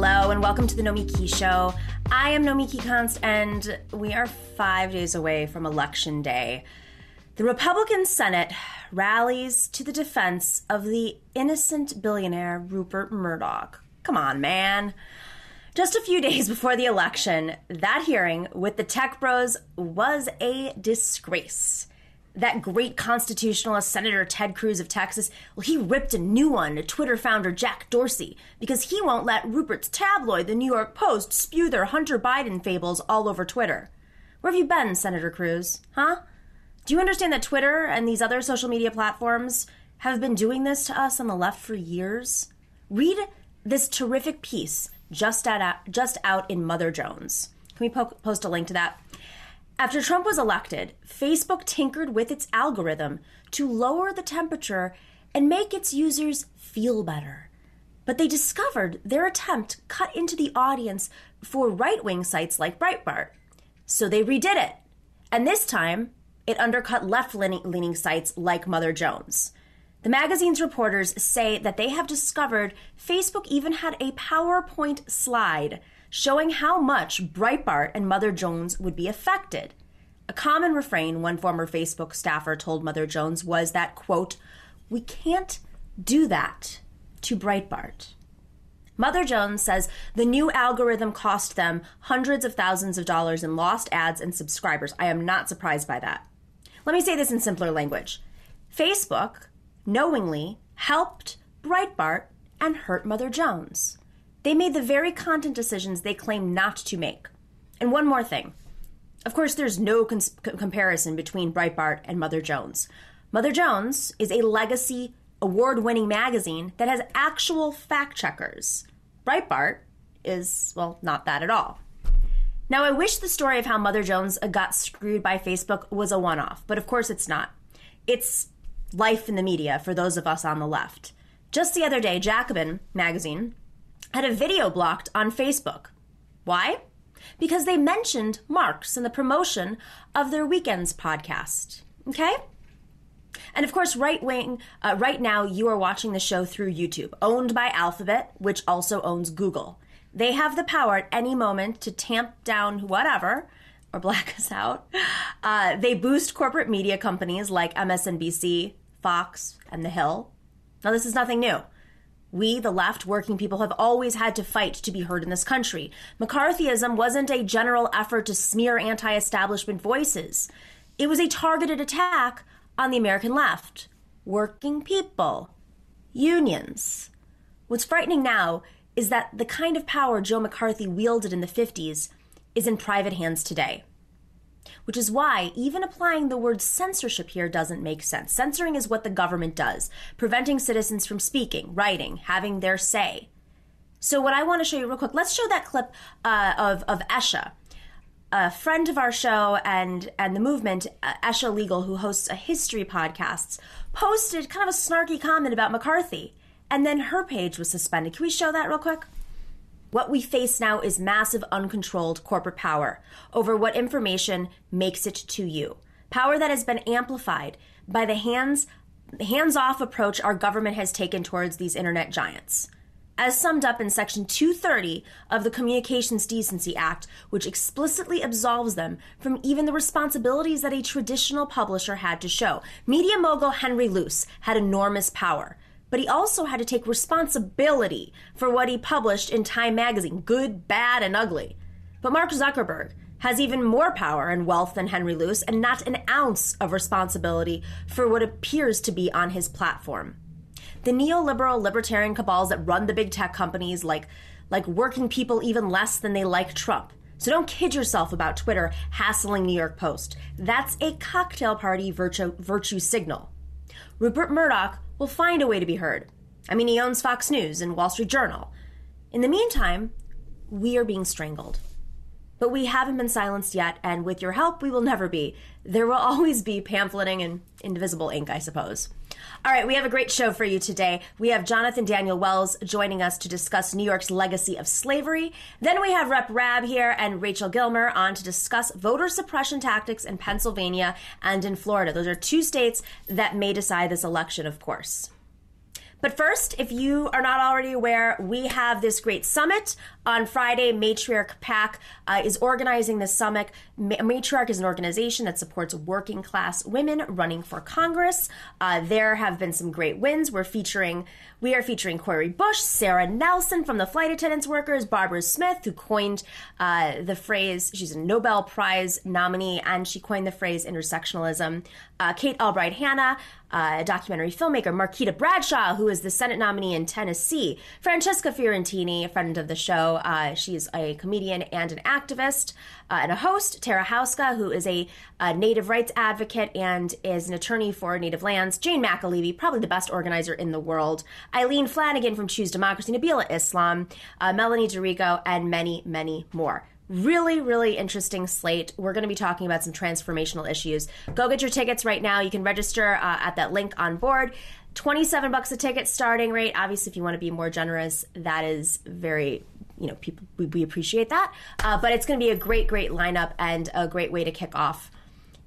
Hello, and welcome to the Nomiki Show. I am Nomiki Konst, and we are five days away from Election Day. The Republican Senate rallies to the defense of the innocent billionaire Rupert Murdoch. Come on, man. Just a few days before the election, that hearing with the tech bros was a disgrace. That great constitutionalist Senator Ted Cruz of Texas, well, he ripped a new one to Twitter founder Jack Dorsey because he won't let Rupert's tabloid, the New York Post, spew their Hunter Biden fables all over Twitter. Where have you been, Senator Cruz? Huh? Do you understand that Twitter and these other social media platforms have been doing this to us on the left for years? Read this terrific piece just out, just out in Mother Jones. Can we po- post a link to that? After Trump was elected, Facebook tinkered with its algorithm to lower the temperature and make its users feel better. But they discovered their attempt cut into the audience for right wing sites like Breitbart. So they redid it. And this time, it undercut left leaning sites like Mother Jones. The magazine's reporters say that they have discovered Facebook even had a PowerPoint slide showing how much Breitbart and Mother Jones would be affected. A common refrain one former Facebook staffer told Mother Jones was that, quote, we can't do that to Breitbart. Mother Jones says the new algorithm cost them hundreds of thousands of dollars in lost ads and subscribers. I am not surprised by that. Let me say this in simpler language Facebook knowingly helped Breitbart and hurt Mother Jones. They made the very content decisions they claim not to make. And one more thing. Of course, there's no cons- comparison between Breitbart and Mother Jones. Mother Jones is a legacy award winning magazine that has actual fact checkers. Breitbart is, well, not that at all. Now, I wish the story of how Mother Jones got screwed by Facebook was a one off, but of course it's not. It's life in the media for those of us on the left. Just the other day, Jacobin magazine had a video blocked on Facebook. Why? Because they mentioned Marx in the promotion of their Weekends podcast. Okay? And of course, right wing, uh, right now you are watching the show through YouTube, owned by Alphabet, which also owns Google. They have the power at any moment to tamp down whatever or black us out. Uh, they boost corporate media companies like MSNBC, Fox, and The Hill. Now, this is nothing new. We, the left, working people, have always had to fight to be heard in this country. McCarthyism wasn't a general effort to smear anti establishment voices, it was a targeted attack on the American left, working people, unions. What's frightening now is that the kind of power Joe McCarthy wielded in the 50s is in private hands today. Which is why even applying the word censorship here doesn't make sense. Censoring is what the government does, preventing citizens from speaking, writing, having their say. So, what I want to show you real quick, let's show that clip uh, of, of Esha, a friend of our show and, and the movement, uh, Esha Legal, who hosts a history podcast, posted kind of a snarky comment about McCarthy and then her page was suspended. Can we show that real quick? What we face now is massive uncontrolled corporate power over what information makes it to you. Power that has been amplified by the hands hands-off approach our government has taken towards these internet giants. As summed up in section 230 of the Communications Decency Act, which explicitly absolves them from even the responsibilities that a traditional publisher had to show. Media mogul Henry Luce had enormous power but he also had to take responsibility for what he published in Time magazine, good, bad, and ugly. But Mark Zuckerberg has even more power and wealth than Henry Luce and not an ounce of responsibility for what appears to be on his platform. The neoliberal libertarian cabals that run the big tech companies like like working people even less than they like Trump. So don't kid yourself about Twitter hassling New York Post. That's a cocktail party virtue, virtue signal. Rupert Murdoch will find a way to be heard. I mean, he owns Fox News and Wall Street Journal. In the meantime, we are being strangled. But we haven't been silenced yet, and with your help, we will never be. There will always be pamphleting and indivisible ink, I suppose. All right, we have a great show for you today. We have Jonathan Daniel Wells joining us to discuss New York's legacy of slavery. Then we have Rep. Rabb here and Rachel Gilmer on to discuss voter suppression tactics in Pennsylvania and in Florida. Those are two states that may decide this election, of course. But first, if you are not already aware, we have this great summit on Friday. Matriarch PAC uh, is organizing this summit. Ma- Matriarch is an organization that supports working class women running for Congress. Uh, there have been some great wins. We're featuring we are featuring Cori Bush, Sarah Nelson from the Flight Attendants Workers, Barbara Smith, who coined uh, the phrase, she's a Nobel Prize nominee, and she coined the phrase intersectionalism. Uh, Kate Albright Hanna, uh, a documentary filmmaker, Marquita Bradshaw, who is the Senate nominee in Tennessee, Francesca Fiorentini, a friend of the show. Uh, she's a comedian and an activist uh, and a host. Tara Houska, who is a, a, native rights advocate and is an attorney for native lands. Jane McAlevey, probably the best organizer in the world. Eileen Flanagan from Choose Democracy, Nabila Islam, uh, Melanie Dorigo, and many, many more really really interesting slate. We're going to be talking about some transformational issues. Go get your tickets right now. You can register uh, at that link on board. 27 bucks a ticket starting rate. Obviously if you want to be more generous that is very you know people we, we appreciate that. Uh, but it's going to be a great great lineup and a great way to kick off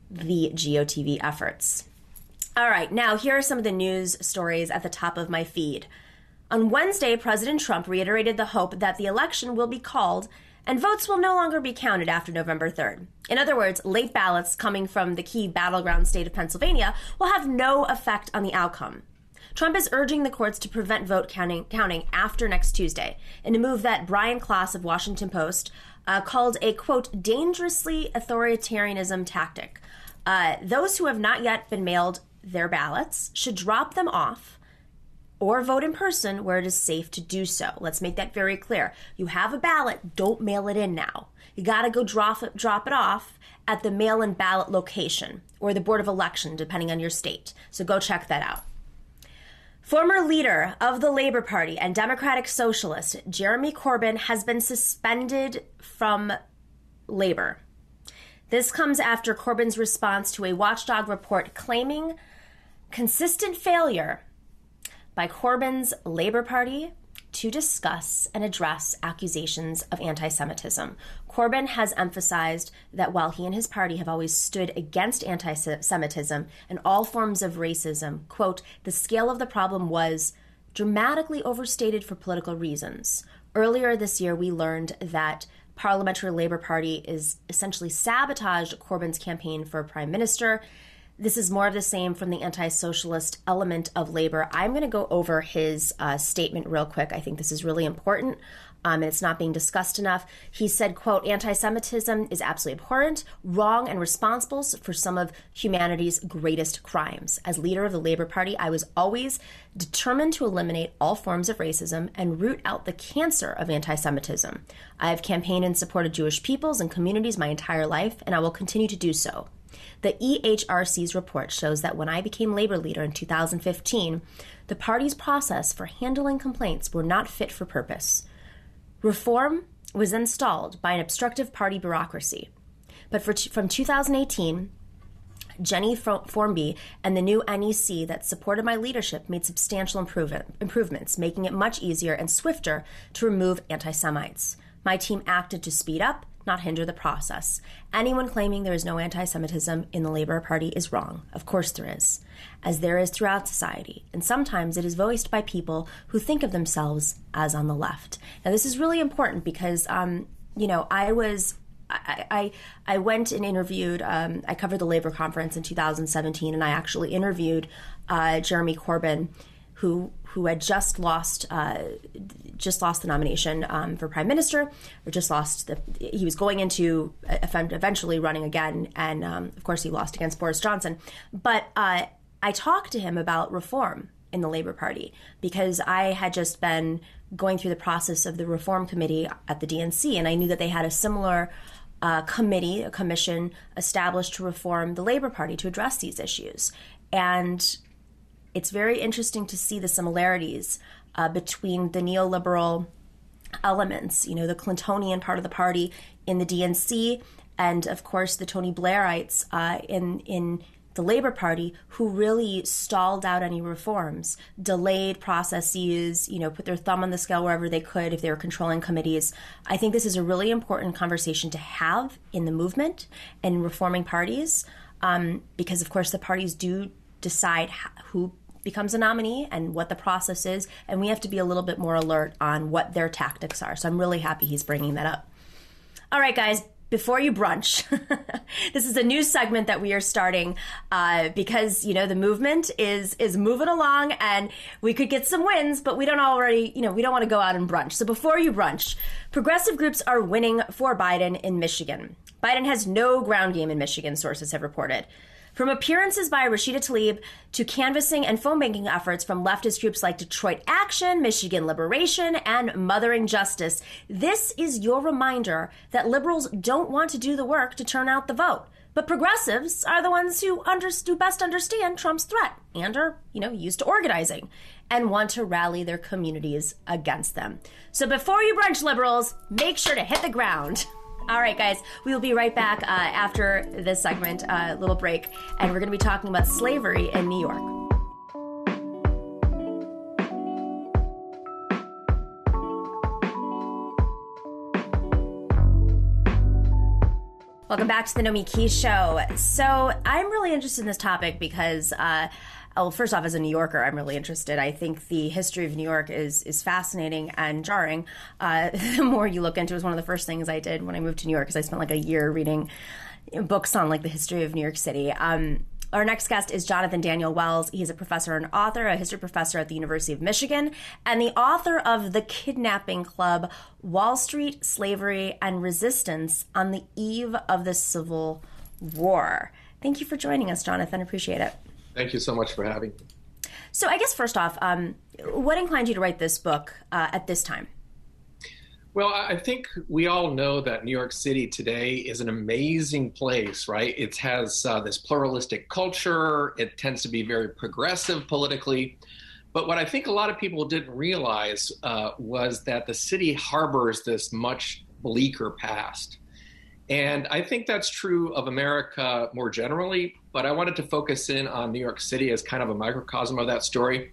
the gotv efforts. All right now here are some of the news stories at the top of my feed. On wednesday president trump reiterated the hope that the election will be called and votes will no longer be counted after November 3rd. In other words, late ballots coming from the key battleground state of Pennsylvania will have no effect on the outcome. Trump is urging the courts to prevent vote counting, counting after next Tuesday, in a move that Brian Klaas of Washington Post uh, called a quote dangerously authoritarianism tactic. Uh, those who have not yet been mailed their ballots should drop them off or vote in person where it is safe to do so. Let's make that very clear. You have a ballot, don't mail it in now. You got to go drop it, drop it off at the mail in ballot location or the Board of Election, depending on your state. So go check that out. Former leader of the Labor Party and Democratic Socialist Jeremy Corbyn has been suspended from labor. This comes after Corbyn's response to a watchdog report claiming consistent failure by Corbyn's Labour Party to discuss and address accusations of anti Semitism. Corbyn has emphasized that while he and his party have always stood against anti Semitism and all forms of racism, quote, the scale of the problem was dramatically overstated for political reasons. Earlier this year, we learned that Parliamentary Labour Party is essentially sabotaged Corbyn's campaign for prime minister this is more of the same from the anti socialist element of labor. I'm going to go over his uh, statement real quick. I think this is really important. Um, and it's not being discussed enough. He said, quote, anti-Semitism is absolutely abhorrent, wrong, and responsible for some of humanity's greatest crimes. As leader of the Labor Party, I was always determined to eliminate all forms of racism and root out the cancer of anti-Semitism. I have campaigned in support of Jewish peoples and communities my entire life, and I will continue to do so. The EHRC's report shows that when I became labor leader in 2015, the party's process for handling complaints were not fit for purpose. Reform was installed by an obstructive party bureaucracy. But for, from 2018, Jenny Formby and the new NEC that supported my leadership made substantial improvements, making it much easier and swifter to remove anti Semites. My team acted to speed up not hinder the process. Anyone claiming there is no anti Semitism in the Labour Party is wrong. Of course there is, as there is throughout society, and sometimes it is voiced by people who think of themselves as on the left. Now, this is really important because, um, you know, I was I, I, I went and interviewed. Um, I covered the labor conference in 2017, and I actually interviewed uh, Jeremy Corbyn, who who had just lost uh, just lost the nomination um, for prime minister, or just lost the. He was going into uh, eventually running again, and um, of course he lost against Boris Johnson. But uh, I talked to him about reform in the Labor Party because I had just been going through the process of the reform committee at the DNC, and I knew that they had a similar. Uh, committee, a commission established to reform the Labor Party to address these issues. And it's very interesting to see the similarities uh, between the neoliberal elements, you know, the Clintonian part of the party in the DNC, and of course the Tony Blairites uh, in in the Labor Party, who really stalled out any reforms, delayed processes, you know, put their thumb on the scale wherever they could if they were controlling committees. I think this is a really important conversation to have in the movement and reforming parties, um, because of course the parties do decide who becomes a nominee and what the process is, and we have to be a little bit more alert on what their tactics are. So I'm really happy he's bringing that up. All right, guys, before you brunch. this is a new segment that we are starting uh, because you know the movement is is moving along, and we could get some wins, but we don't already you know we don't want to go out and brunch. So before you brunch, progressive groups are winning for Biden in Michigan. Biden has no ground game in Michigan, sources have reported. From appearances by Rashida Tlaib to canvassing and phone banking efforts from leftist groups like Detroit Action, Michigan Liberation, and Mothering Justice, this is your reminder that liberals don't want to do the work to turn out the vote. But progressives are the ones who, under, who best understand Trump's threat and are, you know, used to organizing and want to rally their communities against them. So before you brunch, liberals, make sure to hit the ground. All right, guys, we will be right back uh, after this segment, a uh, little break, and we're going to be talking about slavery in New York. Welcome back to the Nomiki Show. So, I'm really interested in this topic because uh, well, first off, as a New Yorker, I'm really interested. I think the history of New York is is fascinating and jarring. Uh, the more you look into it, was one of the first things I did when I moved to New York, because I spent like a year reading books on like the history of New York City. Um, our next guest is Jonathan Daniel Wells. He's a professor and author, a history professor at the University of Michigan, and the author of The Kidnapping Club Wall Street, Slavery, and Resistance on the Eve of the Civil War. Thank you for joining us, Jonathan. Appreciate it. Thank you so much for having me. So, I guess first off, um, what inclined you to write this book uh, at this time? Well, I think we all know that New York City today is an amazing place, right? It has uh, this pluralistic culture, it tends to be very progressive politically. But what I think a lot of people didn't realize uh, was that the city harbors this much bleaker past. And I think that's true of America more generally, but I wanted to focus in on New York City as kind of a microcosm of that story.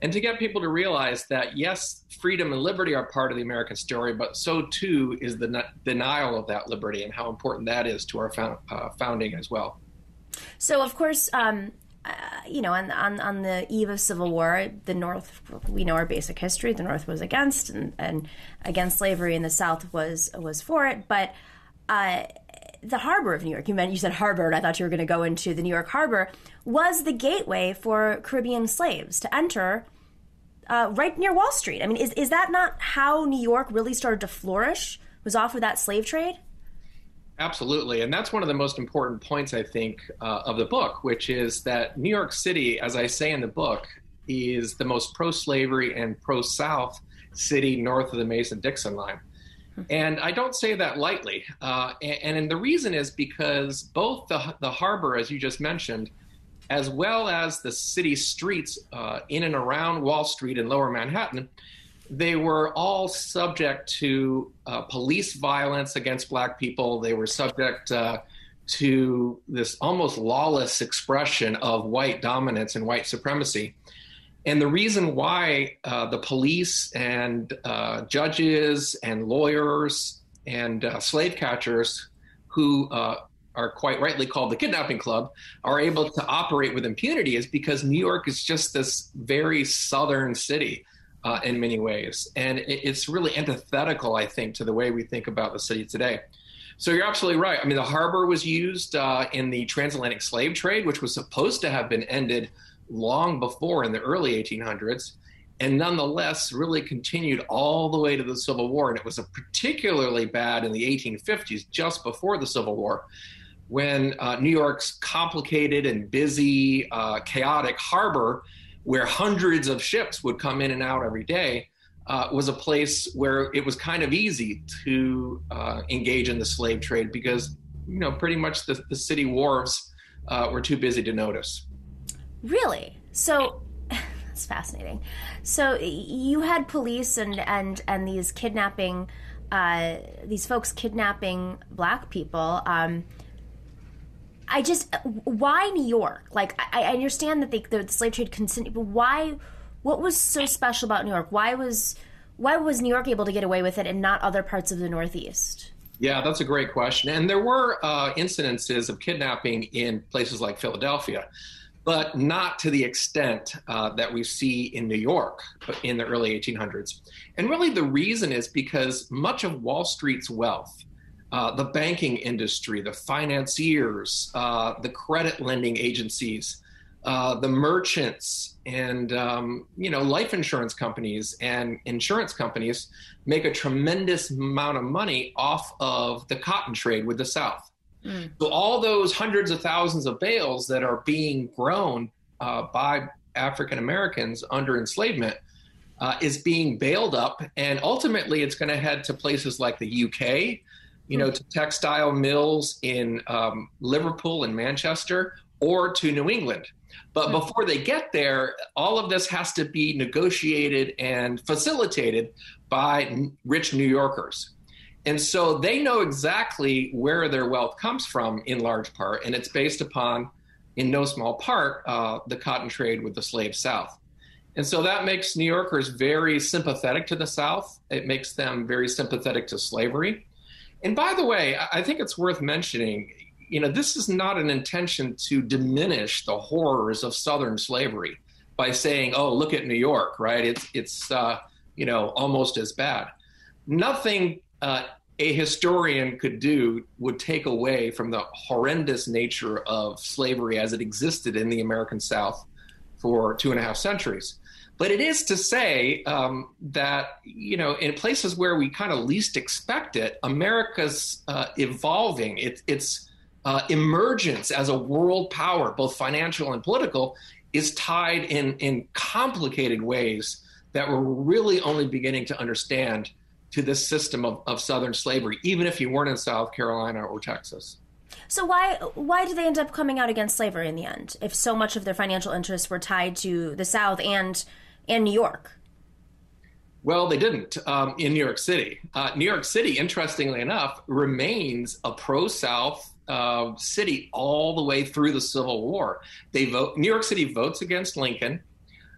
And to get people to realize that, yes, freedom and liberty are part of the American story, but so too is the denial of that liberty and how important that is to our found, uh, founding as well. So, of course, um, uh, you know, on, on, on the eve of civil war, the North, we know our basic history. The North was against and, and against slavery, and the South was was for it. But uh, the harbor of New York, you meant you said harbor, and I thought you were going to go into the New York harbor, was the gateway for Caribbean slaves to enter uh, right near Wall Street. I mean, is is that not how New York really started to flourish? Was off of that slave trade? Absolutely, and that's one of the most important points I think uh, of the book, which is that New York City, as I say in the book, is the most pro-slavery and pro-South city north of the Mason-Dixon line. And I don't say that lightly. Uh, and, and, the reason is because both the, the harbor, as you just mentioned, as well as the city streets uh, in and around Wall Street and lower Manhattan, they were all subject to uh, police violence against black people. They were subject uh, to this almost lawless expression of white dominance and white supremacy. And the reason why uh, the police and uh, judges and lawyers and uh, slave catchers, who uh, are quite rightly called the kidnapping club, are able to operate with impunity is because New York is just this very southern city. Uh, in many ways. And it, it's really antithetical, I think, to the way we think about the city today. So you're absolutely right. I mean, the harbor was used uh, in the transatlantic slave trade, which was supposed to have been ended long before in the early 1800s, and nonetheless really continued all the way to the Civil War. And it was particularly bad in the 1850s, just before the Civil War, when uh, New York's complicated and busy, uh, chaotic harbor, where hundreds of ships would come in and out every day, uh, was a place where it was kind of easy to uh, engage in the slave trade because, you know, pretty much the, the city wharves uh, were too busy to notice. Really? So that's fascinating. So you had police and and and these kidnapping, uh, these folks kidnapping black people. Um, I just why New York? Like I, I understand that they, the slave trade continued, but why? What was so special about New York? Why was why was New York able to get away with it and not other parts of the Northeast? Yeah, that's a great question. And there were uh, incidences of kidnapping in places like Philadelphia. But not to the extent uh, that we see in New York in the early 1800s. And really, the reason is because much of Wall Street's wealth, uh, the banking industry, the financiers, uh, the credit lending agencies, uh, the merchants, and um, you know, life insurance companies and insurance companies make a tremendous amount of money off of the cotton trade with the South. Mm. So all those hundreds of thousands of bales that are being grown uh, by African Americans under enslavement uh, is being baled up, and ultimately it's going to head to places like the UK, you know, mm. to textile mills in um, Liverpool and Manchester, or to New England. But mm. before they get there, all of this has to be negotiated and facilitated by rich New Yorkers. And so they know exactly where their wealth comes from in large part, and it's based upon, in no small part, uh, the cotton trade with the slave South. And so that makes New Yorkers very sympathetic to the South. It makes them very sympathetic to slavery. And by the way, I think it's worth mentioning, you know, this is not an intention to diminish the horrors of Southern slavery by saying, "Oh, look at New York," right? It's it's uh, you know almost as bad. Nothing uh, a historian could do would take away from the horrendous nature of slavery as it existed in the American South for two and a half centuries. But it is to say um, that, you know, in places where we kind of least expect it, America's uh, evolving, it, its uh, emergence as a world power, both financial and political, is tied in, in complicated ways that we're really only beginning to understand to this system of, of Southern slavery, even if you weren't in South Carolina or Texas. So why why did they end up coming out against slavery in the end? If so much of their financial interests were tied to the South and and New York. Well, they didn't um, in New York City. Uh, New York City, interestingly enough, remains a pro-South uh, city all the way through the Civil War. They vote. New York City votes against Lincoln.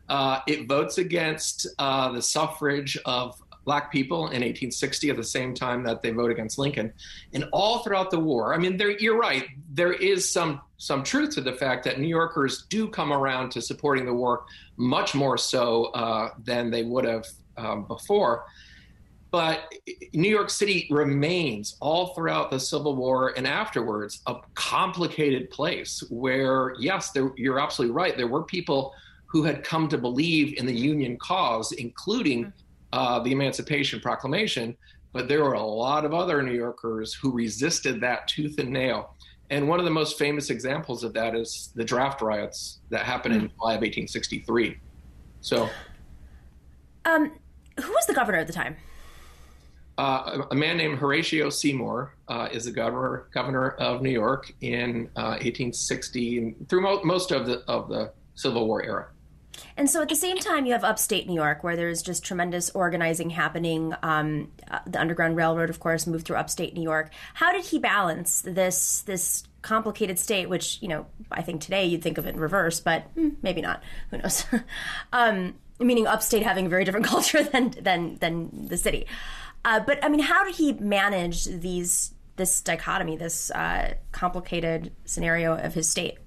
Uh, it votes against uh, the suffrage of black people in 1860 at the same time that they vote against Lincoln. And all throughout the war, I mean, you're right, there is some some truth to the fact that New Yorkers do come around to supporting the war much more so uh, than they would have um, before. But New York City remains all throughout the Civil War and afterwards a complicated place where, yes, there, you're absolutely right. There were people who had come to believe in the Union cause, including mm-hmm uh, the Emancipation Proclamation, but there were a lot of other New Yorkers who resisted that tooth and nail. And one of the most famous examples of that is the draft riots that happened mm in July of 1863. So, um, who was the governor at the time? Uh, a man named Horatio Seymour uh, is the governor governor of New York in uh, 1860 and through mo- most of the of the Civil War era. And so at the same time, you have upstate New York, where there's just tremendous organizing happening. Um, uh, the Underground Railroad, of course, moved through upstate New York. How did he balance this this complicated state, which you know I think today you'd think of it in reverse, but hmm, maybe not. Who knows? um, meaning upstate having a very different culture than than than the city. Uh, but I mean, how did he manage these this dichotomy, this uh, complicated scenario of his state?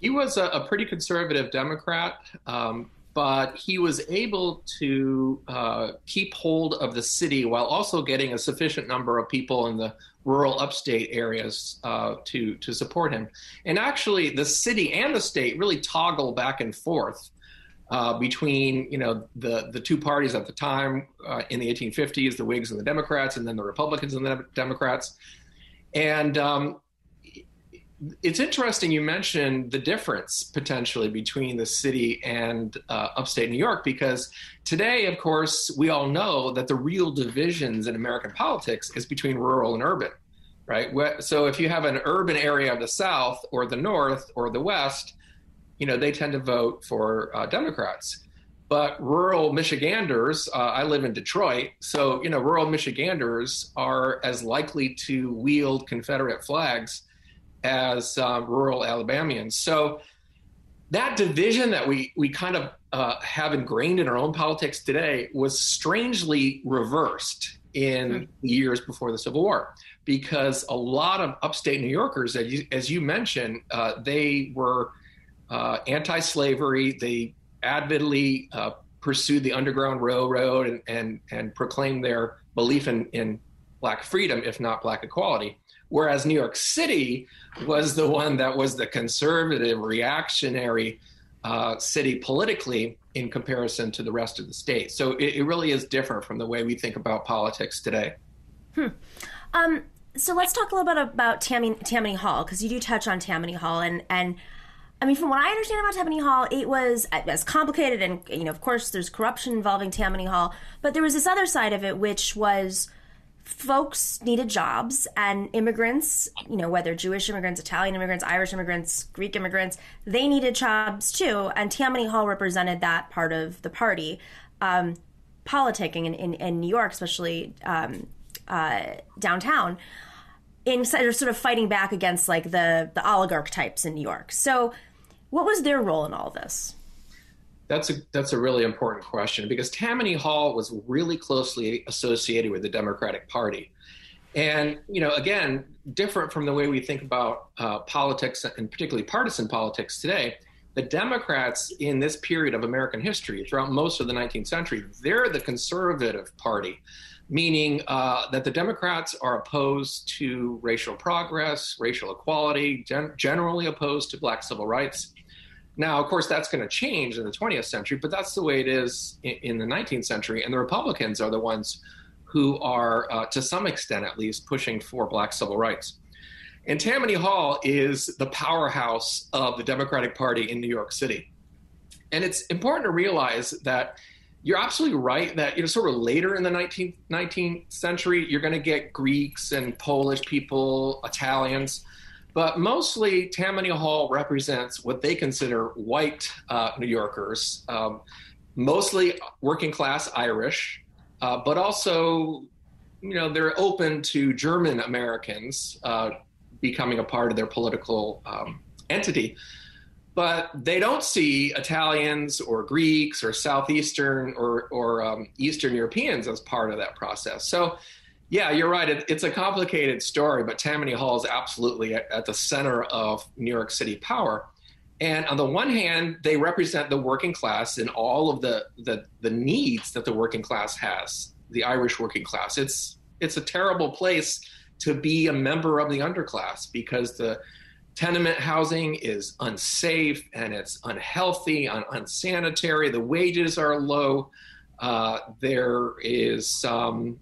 He was a, a pretty conservative Democrat, um, but he was able to uh, keep hold of the city while also getting a sufficient number of people in the rural upstate areas uh, to to support him. And actually, the city and the state really toggle back and forth. Uh, between you know the the two parties at the time uh, in the 1850s, the Whigs and the Democrats, and then the Republicans and the Democrats, and um, it's interesting you mentioned the difference potentially between the city and uh, upstate New York because today, of course, we all know that the real divisions in American politics is between rural and urban, right? So if you have an urban area of the South or the North or the West, you know, they tend to vote for uh, Democrats. But rural Michiganders, uh, I live in Detroit, so, you know, rural Michiganders are as likely to wield Confederate flags as uh, rural Alabamians. So that division that we we kind of uh, have ingrained in our own politics today was strangely reversed in mm-hmm. the years before the Civil War, because a lot of upstate New Yorkers, as you, as you mentioned, uh, they were uh, anti-slavery. They avidly uh, pursued the Underground Railroad and and, and proclaimed their belief in, in black freedom, if not black equality. Whereas New York City was the one that was the conservative, reactionary uh, city politically in comparison to the rest of the state. So it, it, really is different from the way we think about politics today. Hmm. Um, so let's talk a little bit about Tammany, Tammany Hall because you do touch on Tammany Hall and and I mean, from what I understand about Tammany Hall, it was as complicated, and you know, of course, there's corruption involving Tammany Hall, but there was this other side of it, which was folks needed jobs, and immigrants, you know, whether Jewish immigrants, Italian immigrants, Irish immigrants, Greek immigrants, they needed jobs too, and Tammany Hall represented that part of the party. Um, politicking in, in, in, New York, especially um, uh, downtown in sort of fighting back against like the the oligarch types in New York. So, what was their role in all this? That's a that's a really important question because Tammany Hall was really closely associated with the Democratic Party, and you know, again, different from the way we think about uh, politics and particularly partisan politics today. The Democrats in this period of American history, throughout most of the 19th century, they're the conservative party meaning uh, that the Democrats are opposed to racial progress, racial equality, gen- generally opposed to black civil rights. Now, of course, that's going to change in the 20th century, but that's the way it is in, the 19th century. And the Republicans are the ones who are, uh, to some extent at least, pushing for black civil rights. And Tammany Hall is the powerhouse of the Democratic Party in New York City. And it's important to realize that you're absolutely right that you know sort of later in the 19th, 19th century you're going to get greeks and polish people italians but mostly tammany hall represents what they consider white uh, new yorkers um, mostly working class irish uh, but also you know they're open to german americans uh, becoming a part of their political um, entity but they don't see Italians or Greeks or Southeastern or, or um, Eastern Europeans as part of that process. So, yeah, you're right. It, it's a complicated story, but Tammany Hall is absolutely at, at, the center of New York City power. And on the one hand, they represent the working class and all of the, the, the needs that the working class has, the Irish working class. It's, it's a terrible place to be a member of the underclass because the tenement housing is unsafe and it's unhealthy, un- unsanitary. The wages are low. Uh, there is, um,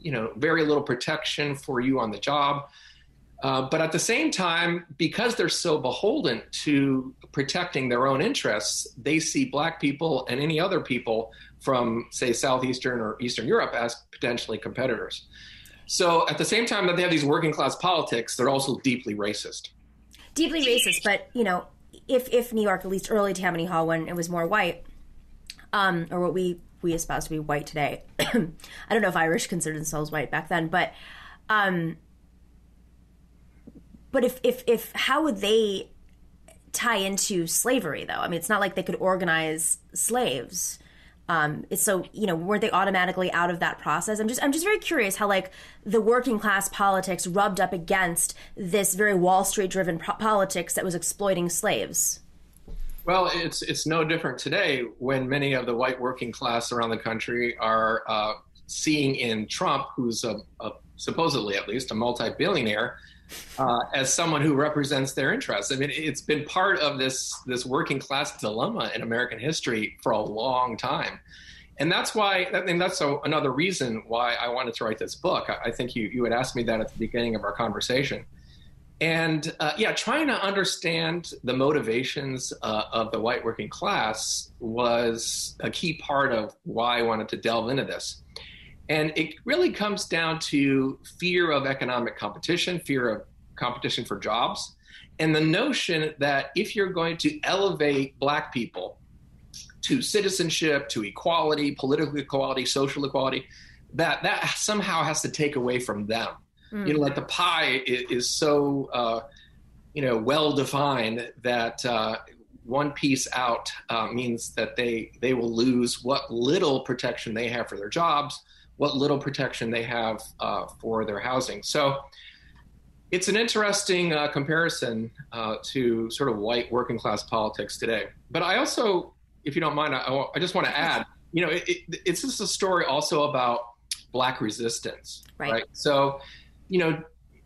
you know, very little protection for you on the job. Uh, but at the same time, because they're so beholden to protecting their own interests, they see black people and any other people from, say, Southeastern or Eastern Europe as potentially competitors. So at the same time that they have these working class politics, they're also deeply racist deeply racist. But you know, if if New York, at least early Tammany Hall, when it was more white, um, or what we we espouse to be white today. I don't know if Irish considered themselves white back then, but um, but if if if how would they tie into slavery though? I mean, it's not like they could organize slaves. Um, it's so you know weren't they automatically out of that process? I'm just I'm just very curious how like the working class politics rubbed up against this very Wall Street driven pro- politics that was exploiting slaves. Well, it's it's no different today when many of the white working class around the country are uh, seeing in Trump, who's a, a supposedly at least a multi-billionaire, uh, as someone who represents their interests. I mean, it's been part of this this working class dilemma in American history for a long time, and that's why. Mean, that's a, another reason why I wanted to write this book. I, I, think you you had asked me that at the beginning of our conversation, and uh, yeah, trying to understand the motivations uh, of the white working class was a key part of why I wanted to delve into this. And it really comes down to fear of economic competition, fear of competition for jobs, and the notion that if you're going to elevate Black people to citizenship, to equality, political equality, social equality, that that somehow has to take away from them. Mm. You know, like the pie is, is so uh, you know well defined that uh, one piece out uh, means that they they will lose what little protection they have for their jobs what little protection they have uh, for their housing. So, It's an interesting uh, comparison uh, to sort of white working class politics today. But I also, if you don't mind, I, I just want to add, you know, it, it, it's just a story also about black resistance, right? right? So, you know,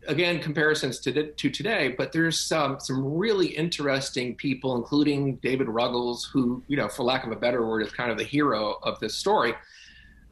again, comparisons to, to today, but there's um, some really interesting people, including David Ruggles, who, you know, for lack of a better word, is kind of the hero of this story,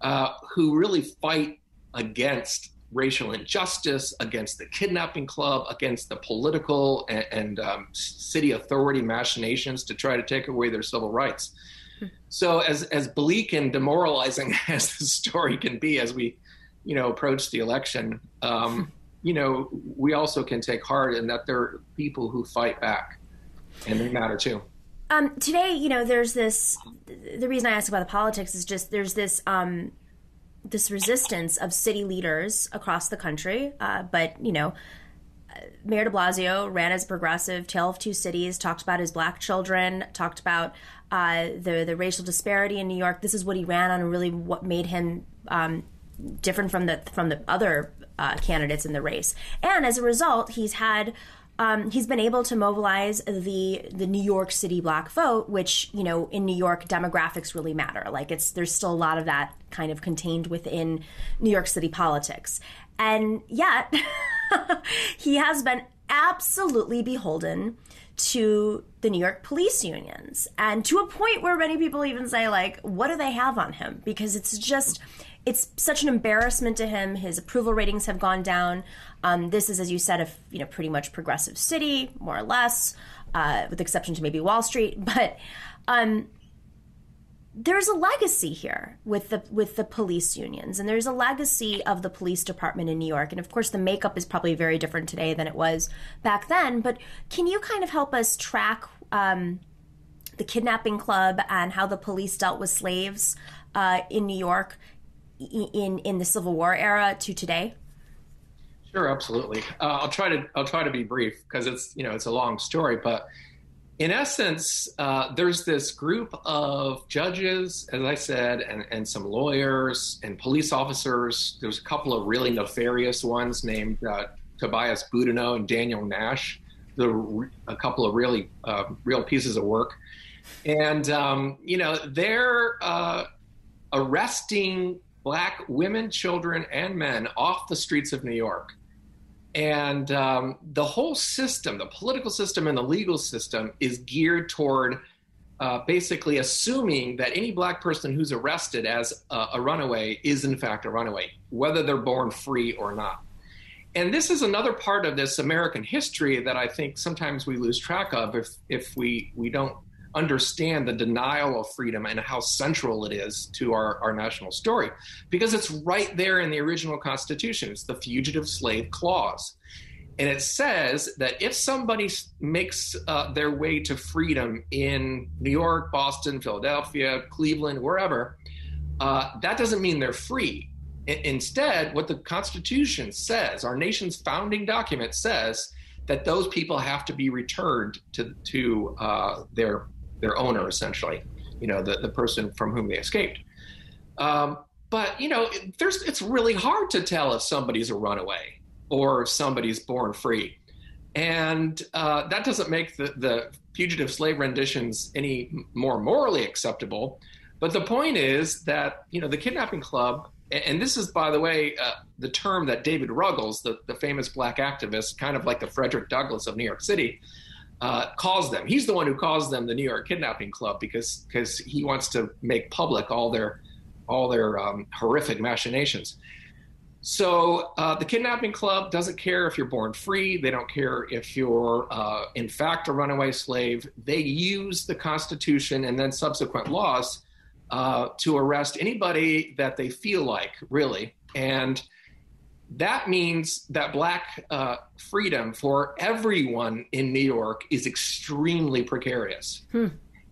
uh, who really fight against racial injustice, against the kidnapping club, against the political and, and um, city authority machinations to try to take away their civil rights. Hmm. So, as as bleak and demoralizing as the story can be, as we, you know, approach the election, um, you know, we also can take heart in that there are people who fight back, and they matter too. Um, today, you know, there's this. The reason I ask about the politics is just there's this um, this resistance of city leaders across the country. Uh, but you know, Mayor De Blasio ran as a progressive, tale of two cities, talked about his black children, talked about uh, the the racial disparity in New York. This is what he ran on, and really what made him um, different from the from the other uh, candidates in the race. And as a result, he's had um, he's been able to mobilize the the New York City black vote, which you know in New York demographics really matter. Like it's there's still a lot of that kind of contained within New York City politics, and yet he has been absolutely beholden to the New York police unions, and to a point where many people even say like, what do they have on him? Because it's just it's such an embarrassment to him. His approval ratings have gone down. Um, this is, as you said, a you know pretty much progressive city, more or less, uh, with the exception to maybe Wall Street. But um, there's a legacy here with the with the police unions, and there's a legacy of the police department in New York. And of course, the makeup is probably very different today than it was back then. But can you kind of help us track? Um, the kidnapping club and how the police dealt with slaves uh, in New York in in the Civil War era to today? Sure, absolutely. Uh, I'll try to I'll try to be brief because it's you know it's a long story, but in essence, uh, there's this group of judges, as I said, and, and some lawyers and police officers. There's a couple of really nefarious ones named uh, Tobias Boudinot and Daniel Nash. The, a couple of really uh, real pieces of work, and um, you know they're uh, arresting black women, children, and men off the streets of New York. And um, the whole system, the political system and the legal system, is geared toward uh, basically assuming that any black person who's arrested as a, a runaway is in fact a runaway, whether they're born free or not. And this is another part of this American history that I think sometimes we lose track of if if we we don't understand the denial of freedom and how central it is to our, our national story because it's right there in the original Constitution. It's the Fugitive Slave Clause. And it says that if somebody makes uh, their way to freedom in New York, Boston, Philadelphia, Cleveland, wherever, uh, that doesn't mean they're free. Instead, what the Constitution says, our nation's founding document says, that those people have to be returned to to uh, their their owner essentially, you know, the, the person from whom they escaped. Um, but you know, there's it's really hard to tell if somebody's a runaway or if somebody's born free, and uh, that doesn't make the, the fugitive slave renditions any more morally acceptable. But the point is that you know the kidnapping club, and this is by the way uh, the term that David Ruggles, the, the famous black activist, kind of like the Frederick Douglass of New York City, uh, calls them. He's the one who calls them the New York Kidnapping Club because because he wants to make public all their all their um, horrific machinations. So uh, the kidnapping club doesn't care if you're born free. They don't care if you're uh, in fact a runaway slave. They use the Constitution and then subsequent laws uh, to arrest anybody that they feel like, really. And that means that black uh, freedom for everyone in New York is extremely precarious. Hmm.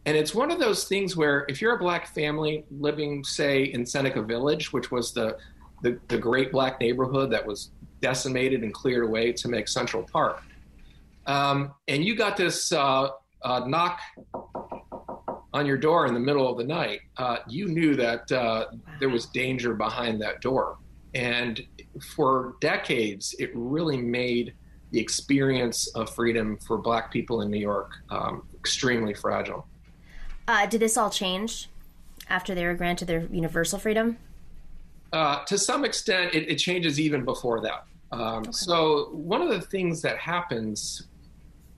And it's one of those things where if you're a black family living, say, in Seneca Village, which was the, the, the great black neighborhood that was decimated and cleared away to make Central Park, um, and you got this uh, uh, knock on your door in the middle of the night, uh, you knew that uh, there was danger behind that door. And for decades, it really made the experience of freedom for Black people in New York um, extremely fragile. Uh, did this all change after they were granted their universal freedom? Uh, to some extent, it, it, changes even before that. Um, okay. So, one of the things that happens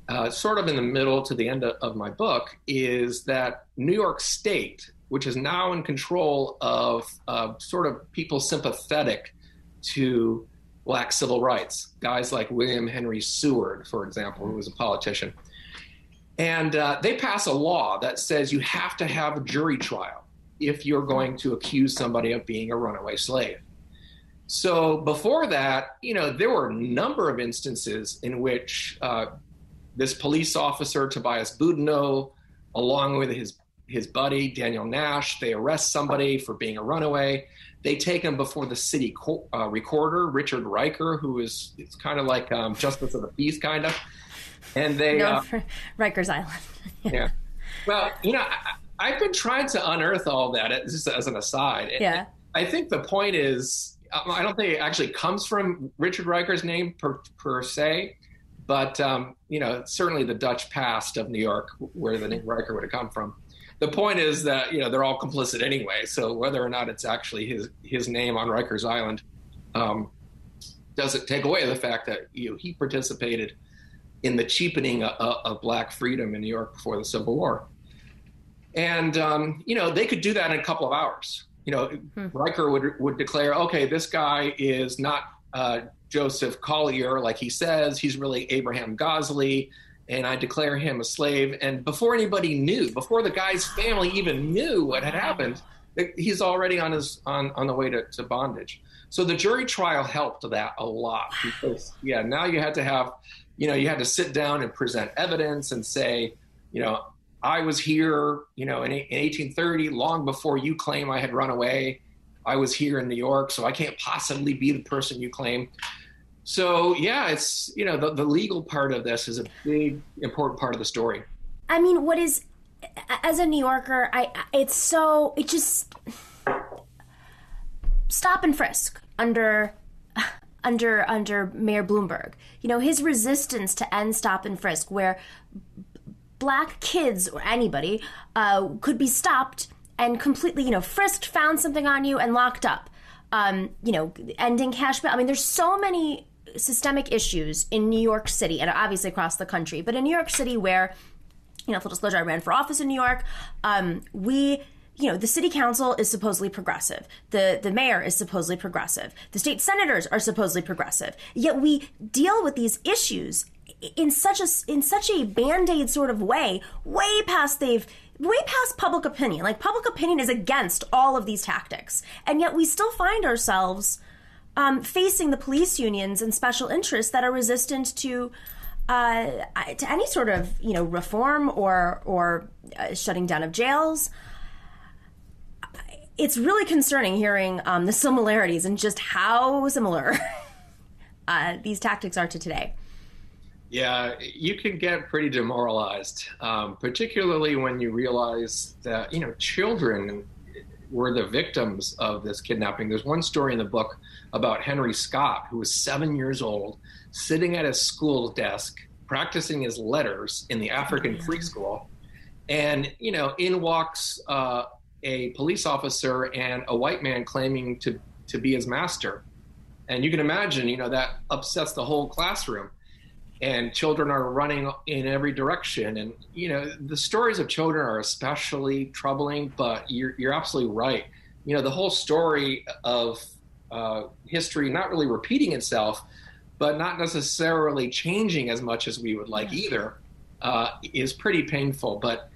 uh, sort of in the middle to the end of, of my book is that New York State, which is now in control of uh, sort of people sympathetic to black civil rights, guys like William Henry Seward, for example, who was a politician. And uh, they pass a law that says you have to have a jury trial if you're going to accuse somebody of being a runaway slave. So before that, you know, there were a number of instances in which uh, this police officer, Tobias Boudinot, along with his his buddy Daniel Nash, they arrest somebody for being a runaway. They take him before the city co- uh, recorder, Richard Riker, who is it's kind of like um, justice of the peace, kind of. And they no, uh, Rikers Island. yeah. yeah. Well, you know, I, have been trying to unearth all that just as an aside. Yeah. I think the point is, I don't think it actually comes from Richard Riker's name per, per se, but um, you know, certainly the Dutch past of New York, where the name Riker would have come from the point is that you know they're all complicit anyway. So whether or not it's actually his his name on Rikers Island um, doesn't take away the fact that you know he participated in the cheapening of, of black freedom in New York before the Civil War. And um, you know they could do that in a couple of hours. You know, hmm. Riker would would declare, okay, this guy is not uh, Joseph Collier like he says. He's really Abraham Gosley and I declare him a slave. And before anybody knew, before the guy's family even knew what had happened, he's already on his on, on the way to, to bondage. So the jury trial helped that a lot because yeah, now you had to have, you know, you had to sit down and present evidence and say, you know, I was here, you know, in, in 1830, long before you claim I had run away. I was here in New York, so I can't possibly be the person you claim. So yeah, it's you know the, the legal part of this is a big important part of the story. I mean, what is as a New Yorker, I it's so it just stop and frisk under under under Mayor Bloomberg. You know, his resistance to end stop and frisk where black kids or anybody uh, could be stopped and completely, you know, frisked, found something on you and locked up. Um, you know, ending cash bail. I mean, there's so many systemic issues in New York City and obviously across the country, but in New York City, where, you know, full disclosure, I ran for office in New York, um, we you know the city council is supposedly progressive. The the mayor is supposedly progressive. The state senators are supposedly progressive. Yet we deal with these issues in such a in such a band-aid sort of way way past they've way past public opinion. Like public opinion is against all of these tactics. And yet we still find ourselves um, facing the police unions and special interests that are resistant to uh, to any sort of you know reform or or uh, shutting down of jails. It's really concerning hearing um, the similarities and just how similar uh, these tactics are to today. Yeah, you can get pretty demoralized, um, particularly when you realize that you know children were the victims of this kidnapping. There's one story in the book about Henry Scott, who was seven years old, sitting at his school desk, practicing his letters in the African Free School. And, you know, in walks uh, a police officer and a white man claiming to, to be his master. And you can imagine, you know, that upsets the whole classroom and children are running in every direction. And you know, the stories of children are especially troubling. But you're you're absolutely right. You know, the whole story of uh, history not really repeating itself, but not necessarily changing as much as we would like yeah. either, uh, is pretty painful. But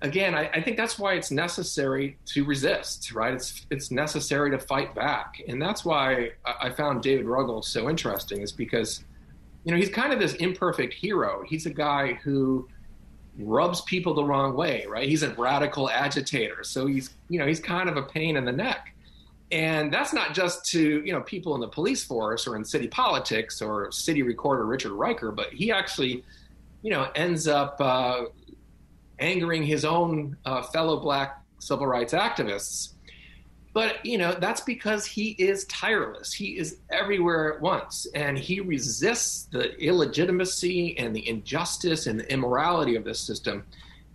again, I, I, think that's why it's necessary to resist, right? It's it's necessary to fight back, and that's why I found David Ruggles so interesting, is because you know, he's kind of this imperfect hero. He's a guy who rubs people the wrong way, right? He's a radical agitator. So he's, you know, he's kind of a pain in the neck. And that's not just to, you know, people in the police force or in city politics or city recorder Richard Riker, but he actually, you know, ends up uh, angering his own uh, fellow black civil rights activists. But you know that's because he is tireless. He is everywhere at once, and he resists the illegitimacy and the injustice and the immorality of this system.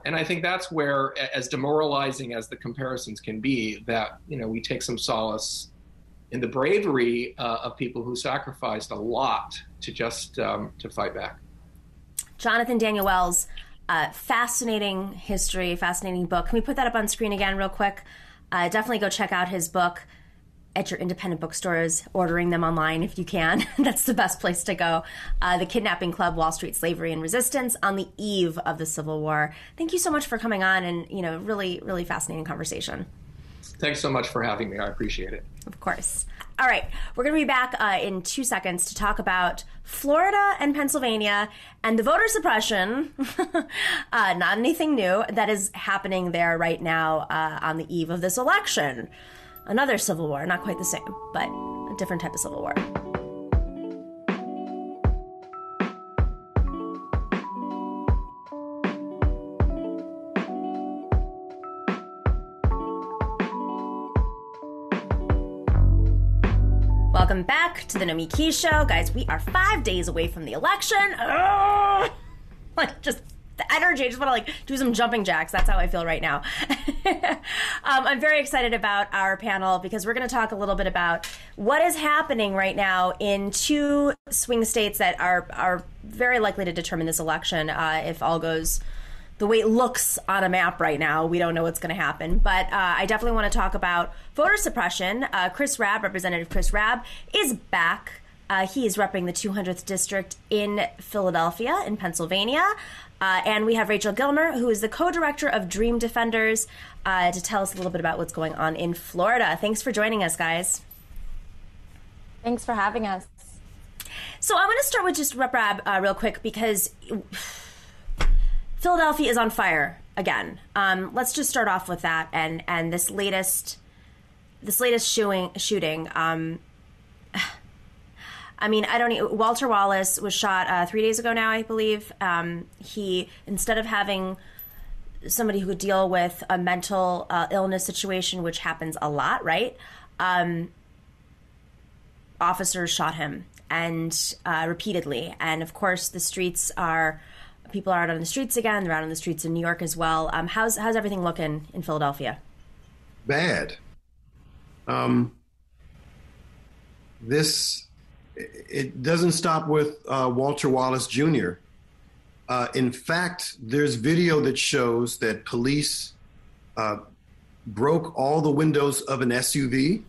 And I think that's where, as demoralizing as the comparisons can be, that you know we take some solace in the bravery uh, of people who sacrificed a lot to just um, to fight back. Jonathan Daniel Wells, uh, fascinating history, fascinating book. Can we put that up on screen again, real quick? Uh, definitely go check out his book at your independent bookstores, ordering them online if you can. That's the best place to go. Uh, the Kidnapping Club: Wall Street Slavery and Resistance on the eve of the Civil War. Thank you so much for coming on, and you know, really, really fascinating conversation. Thanks so much for having me. I appreciate it. Of course. All right, we're going to be back uh, in two seconds to talk about Florida and Pennsylvania and the voter suppression, uh, not anything new, that is happening there right now uh, on the eve of this election. Another civil war, not quite the same, but a different type of civil war. Welcome back to the Nomiki Show. Guys, we are five days away from the election. Ugh! Like, just the energy. I just want to like do some jumping jacks. That's how I feel right now. um, I'm very excited about our panel because we're going to talk a little bit about what is happening right now in two swing states that are are very likely to determine this election uh, if all goes the way it looks on a map right now. We don't know what's going to happen. But uh, I definitely want to talk about voter suppression. Uh, Chris Rabb, Representative Chris Rabb, is back. Uh, he is repping the 200th district in Philadelphia, in Pennsylvania. Uh, and we have Rachel Gilmer, who is the co director of Dream Defenders, uh, to tell us a little bit about what's going on in Florida. Thanks for joining us, guys. Thanks for having us. So I want to start with just Rep Rabb uh, real quick because Philadelphia is on fire again. Um, let's just start off with that and and this latest this latest shooting shooting. Um, I mean, I don't. Walter Wallace was shot uh, three days ago now, I believe. Um, he instead of having somebody who could deal with a mental uh, illness situation, which happens a lot, right? Um, officers shot him and uh, repeatedly, and of course, the streets are people are out on the streets again. They're out on the streets in New York as well. Um, how's how's everything looking in Philadelphia? Bad. Um, this it doesn't stop with uh, Walter Wallace Jr. Uh, in fact, there's video that shows that police uh, broke all the windows of an SUV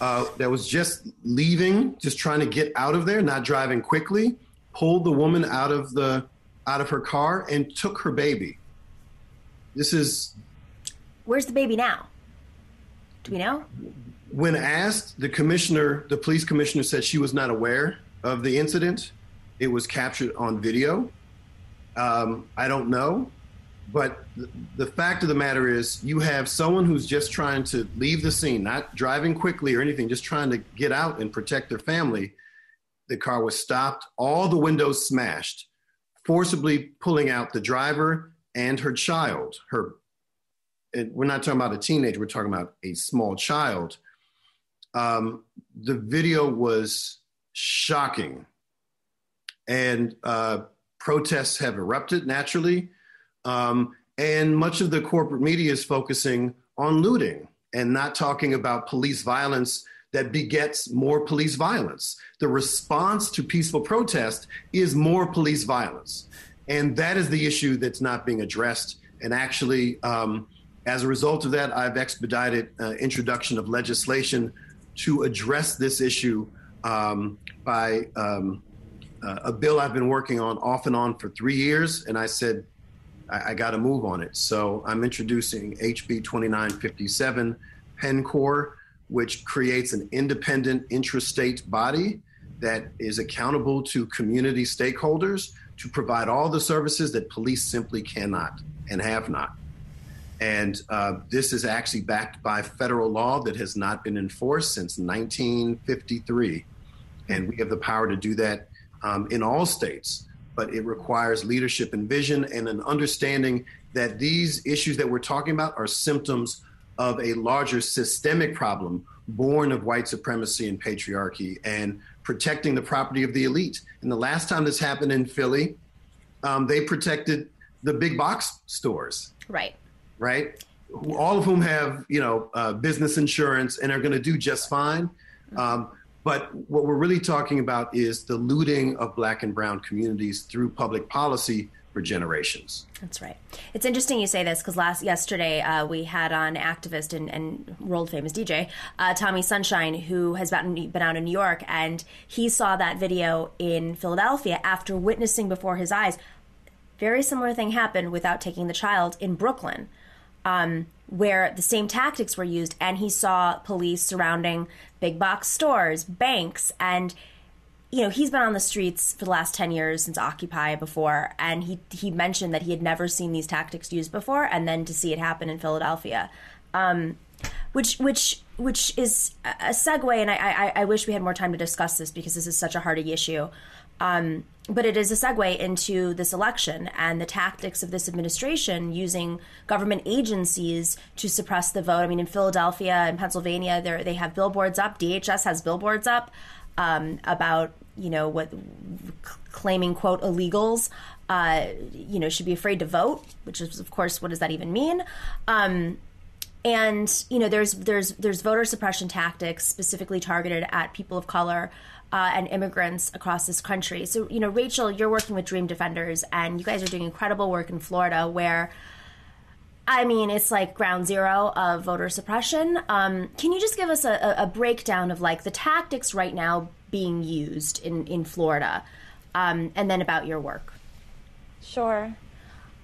uh, that was just leaving, just trying to get out of there, not driving quickly, pulled the woman out of the out of her car and took her baby. This is. Where's the baby now? Do we know? When asked, the commissioner, the police commissioner said she was not aware of the incident. It was captured on video. Um, I don't know. But the fact of the matter is, you have someone who's just trying to leave the scene, not driving quickly or anything, just trying to get out and protect their family. The car was stopped, all the windows smashed forcibly pulling out the driver and her child. Her, we're not talking about a teenager, we're talking about a small child. Um, the video was shocking. And uh, protests have erupted naturally. Um, and much of the corporate media is focusing on looting and not talking about police violence that begets more police violence. The response to peaceful protest is more police violence. And that is the issue that's not being addressed. And actually, um, as a result of that, I've expedited uh, introduction of legislation to address this issue um, by um, uh, a bill I've been working on off and on for three years. And I said, I, I got to move on it. So I'm introducing HB 2957 PennCorps which creates an independent intrastate body that is accountable to community stakeholders to provide all the services that police simply cannot and have not. And uh, this is actually backed by federal law that has not been enforced since 1953. And we have the power to do that um, in all states. But it requires leadership and vision and an understanding that these issues that we're talking about are symptoms of a larger systemic problem born of white supremacy and patriarchy and protecting the property of the elite. And the last time this happened in Philly, um, they protected the big box stores. Right. Right. All of whom have, you know, uh, business insurance and are going to do just fine. Um, but what we're really talking about is the looting of black and brown communities through public policy for generations. That's right. It's interesting you say this because last yesterday uh, we had on activist and, and world famous DJ uh, Tommy Sunshine, who has been, been out in New York, and he saw that video in Philadelphia after witnessing before his eyes. Very similar thing happened without taking the child in Brooklyn. Um, where the same tactics were used, and he saw police surrounding big box stores, banks, and you know, he's been on the streets for the last 10 years since Occupy before, and he, he mentioned that he had never seen these tactics used before, and then to see it happen in Philadelphia. Um, which, which, which is a segue, and I, I, I, wish we had more time to discuss this because this is such a hardy issue. Um, but it is a segue into this election and the tactics of this administration using government agencies to suppress the vote. I mean, in Philadelphia and Pennsylvania, they have billboards up. DHS has billboards up um, about you know what claiming quote illegals uh, you know should be afraid to vote which is of course what does that even mean um, and you know there's there's there's voter suppression tactics specifically targeted at people of color uh, and immigrants across this country so you know rachel you're working with dream defenders and you guys are doing incredible work in florida where I mean, it's like ground zero of voter suppression. Um, can you just give us a, a, breakdown of like the tactics right now being used in, in Florida, um, and then about your work. Sure.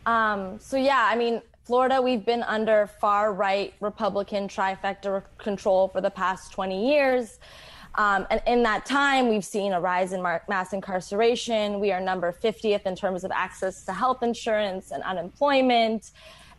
Um, so, yeah, I mean, Florida, we've been under far right Republican trifecta control for the past 20 years. Um, and in that time, we've seen a rise in mass incarceration. We are number 50th in terms of access to health insurance and unemployment.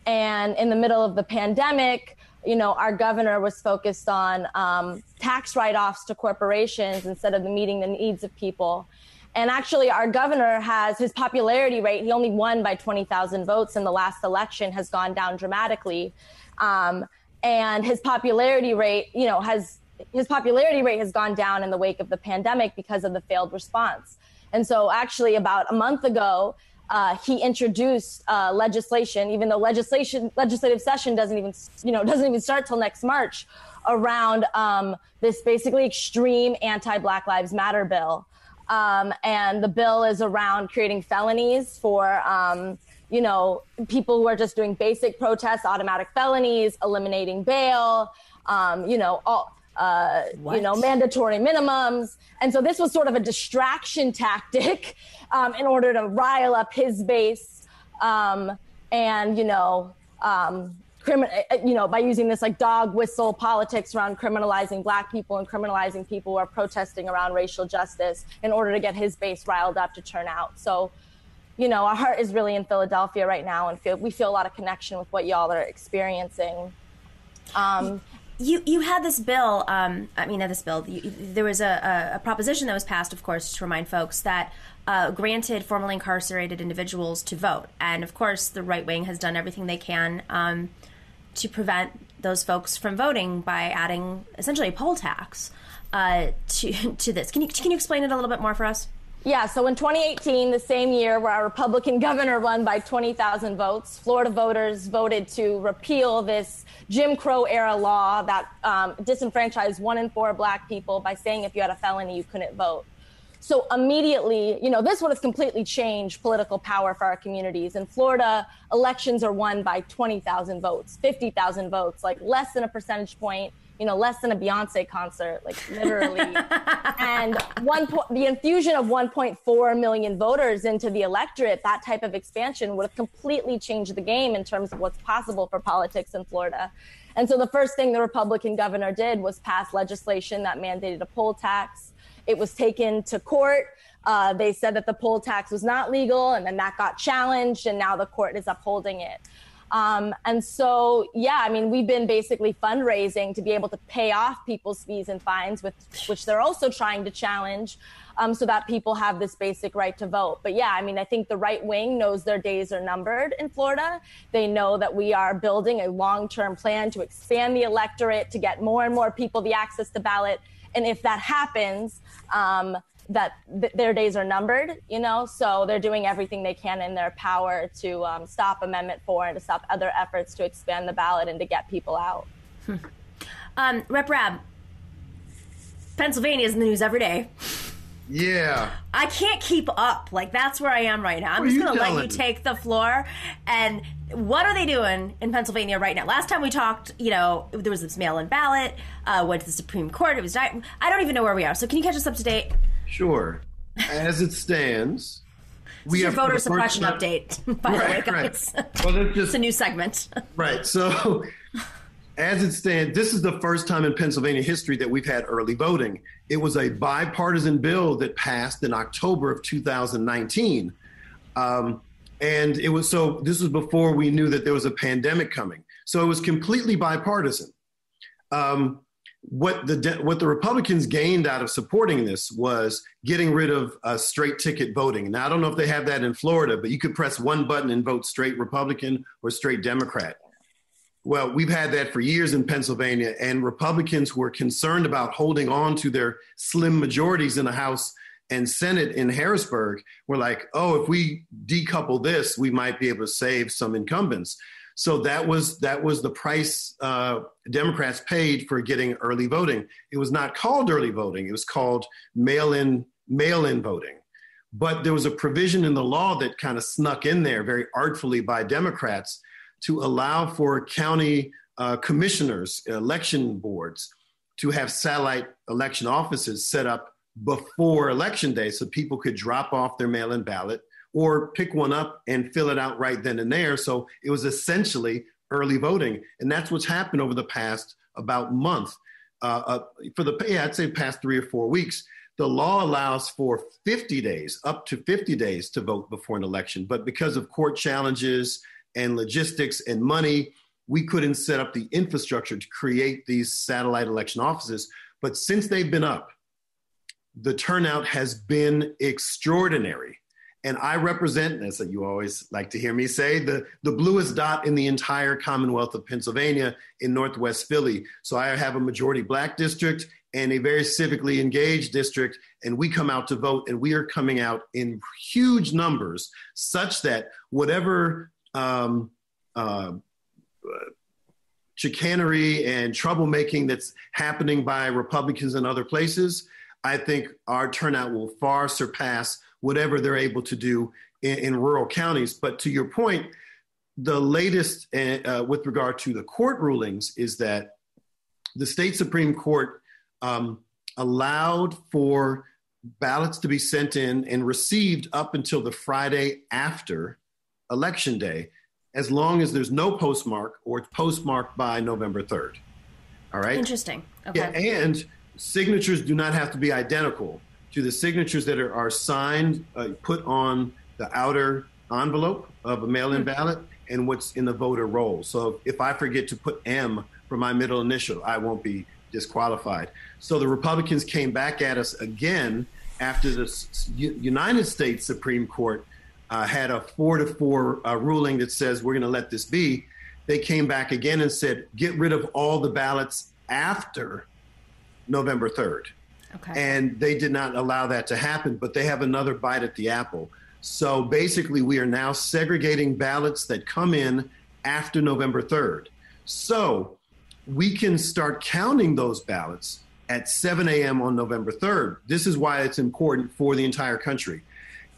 And in the middle of the pandemic, you know, our governor was focused on um, tax write offs to corporations instead of meeting the needs of people. And actually, our governor has his popularity rate, he only won by 20,000 votes in the last election, has gone down dramatically. Um, and his popularity rate, you know, has his popularity rate has gone down in the wake of the pandemic because of the failed response. And so, actually, about a month ago, uh, he introduced uh, legislation, even though legislation legislative session doesn't even you know doesn't even start till next March, around um, this basically extreme anti-Black Lives Matter bill, um, and the bill is around creating felonies for. Um, you know, people who are just doing basic protests, automatic felonies, eliminating bail, um, you know, all, uh, you know, mandatory minimums. And so this was sort of a distraction tactic um, in order to rile up his base um, and, you know, um, crimin- uh, you know, by using this like dog whistle politics around criminalizing black people and criminalizing people who are protesting around racial justice in order to get his base riled up to turn out. So, you know, our heart is really in Philadelphia right now and feel, we feel a lot of connection with what y'all are experiencing. Um, you you had this bill. Um, I mean, not this bill. You, there was a, a, proposition that was passed, of course, to remind folks that uh, granted formerly incarcerated individuals to vote, and of course, the right wing has done everything they can um, to prevent those folks from voting by adding essentially a poll tax uh, to to this. Can you can you explain it a little bit more for us? Yeah, so in 2018, the same year where our Republican governor won by 20,000 votes, Florida voters voted to repeal this Jim Crow era law that um, disenfranchised one in four black people by saying if you had a felony, you couldn't vote. So immediately, you know, this would have completely changed political power for our communities. In Florida, elections are won by 20,000 votes, 50,000 votes, like less than a percentage point you know, less than a Beyonce concert, like literally. and one po- the infusion of 1.4 million voters into the electorate, that type of expansion would have completely changed the game in terms of what's possible for politics in Florida. And so the first thing the Republican governor did was pass legislation that mandated a poll tax. It was taken to court. Uh, they said that the poll tax was not legal, and then that got challenged, and now the court is upholding it. Um, and so, yeah, I mean, we've been basically fundraising to be able to pay off people's fees and fines, with which they're also trying to challenge, um, so that people have this basic right to vote. But yeah, I mean, I think the right wing knows their days are numbered in Florida. They know that we are building a long-term plan to expand the electorate, to get more and more people the access to ballot. And if that happens, um, that th- their days are numbered, you know, so they're doing everything they can in their power to um, stop Amendment 4 and to stop other efforts to expand the ballot and to get people out. um, Rep Rabb, Pennsylvania is in the news every day. Yeah. I can't keep up. Like, that's where I am right now. I'm What just going to let you take the floor. And what are they doing in Pennsylvania right now? Last time we talked, you know, there was this mail in ballot, uh, went to the Supreme Court. It was, di- I don't even know where we are. So, can you catch us up to date? Sure. As it stands, is your for voter suppression time- update, by Right, the way, right. guys. Well, that's it's a new segment. right. So, as it stands, this is the first time in Pennsylvania history that we've had early voting. It was a bipartisan bill that passed in October of 2019. Um, and it was so, this was before we knew that there was a pandemic coming. So it was completely bipartisan. Um, what the what the Republicans gained out of supporting this was getting rid of uh, straight ticket voting. Now I don't know if they have that in Florida, but you could press one button and vote straight Republican or straight Democrat. Well, we've had that for years in Pennsylvania, and Republicans who are concerned about holding on to their slim majorities in the House and Senate in Harrisburg were like, oh, if we decouple this, we might be able to save some incumbents. So that was that was the price uh, Democrats paid for getting early voting. It was not called early voting; it was called mail-in mail-in voting. But there was a provision in the law that kind of snuck in there very artfully by Democrats to allow for county uh, commissioners, election boards, to have satellite election offices set up before election day so people could drop off their mail in ballot or pick one up and fill it out right then and there. So it was essentially early voting. And that's what's happened over the past about month. Uh, uh, for the, yeah, I'd say past three or four weeks. The law allows for 50 days, up to 50 days to vote before an election. But because of court challenges and logistics and money, we couldn't set up the infrastructure to create these satellite election offices. But since they've been up, the turnout has been extraordinary. And I represent, as you always like to hear me say, the, the bluest dot in the entire Commonwealth of Pennsylvania in Northwest Philly. So I have a majority black district and a very civically engaged district. And we come out to vote, and we are coming out in huge numbers, such that whatever um, uh, chicanery and troublemaking that's happening by Republicans in other places, I think our turnout will far surpass whatever they're able to do in, in rural counties. But to your point, the latest uh, with regard to the court rulings is that the state Supreme Court um, allowed for ballots to be sent in and received up until the Friday after Election Day, as long as there's no postmark or it's postmarked by November 3rd. All right. Interesting. Okay. Yeah, and signatures do not have to be identical to the signatures that are, are signed, uh, put on the outer envelope of a mail-in ballot and what's in the voter roll. So if I forget to put M for my middle initial, I won't be disqualified. So the Republicans came back at us again after the U- United States Supreme Court uh, had a four to four uh, ruling that says we're going to let this be. They came back again and said, get rid of all the ballots after November 3rd. Okay. And they did not allow that to happen, but they have another bite at the apple. So basically, we are now segregating ballots that come in after November 3rd. So we can start counting those ballots at 7 a.m. on November 3rd. This is why it's important for the entire country.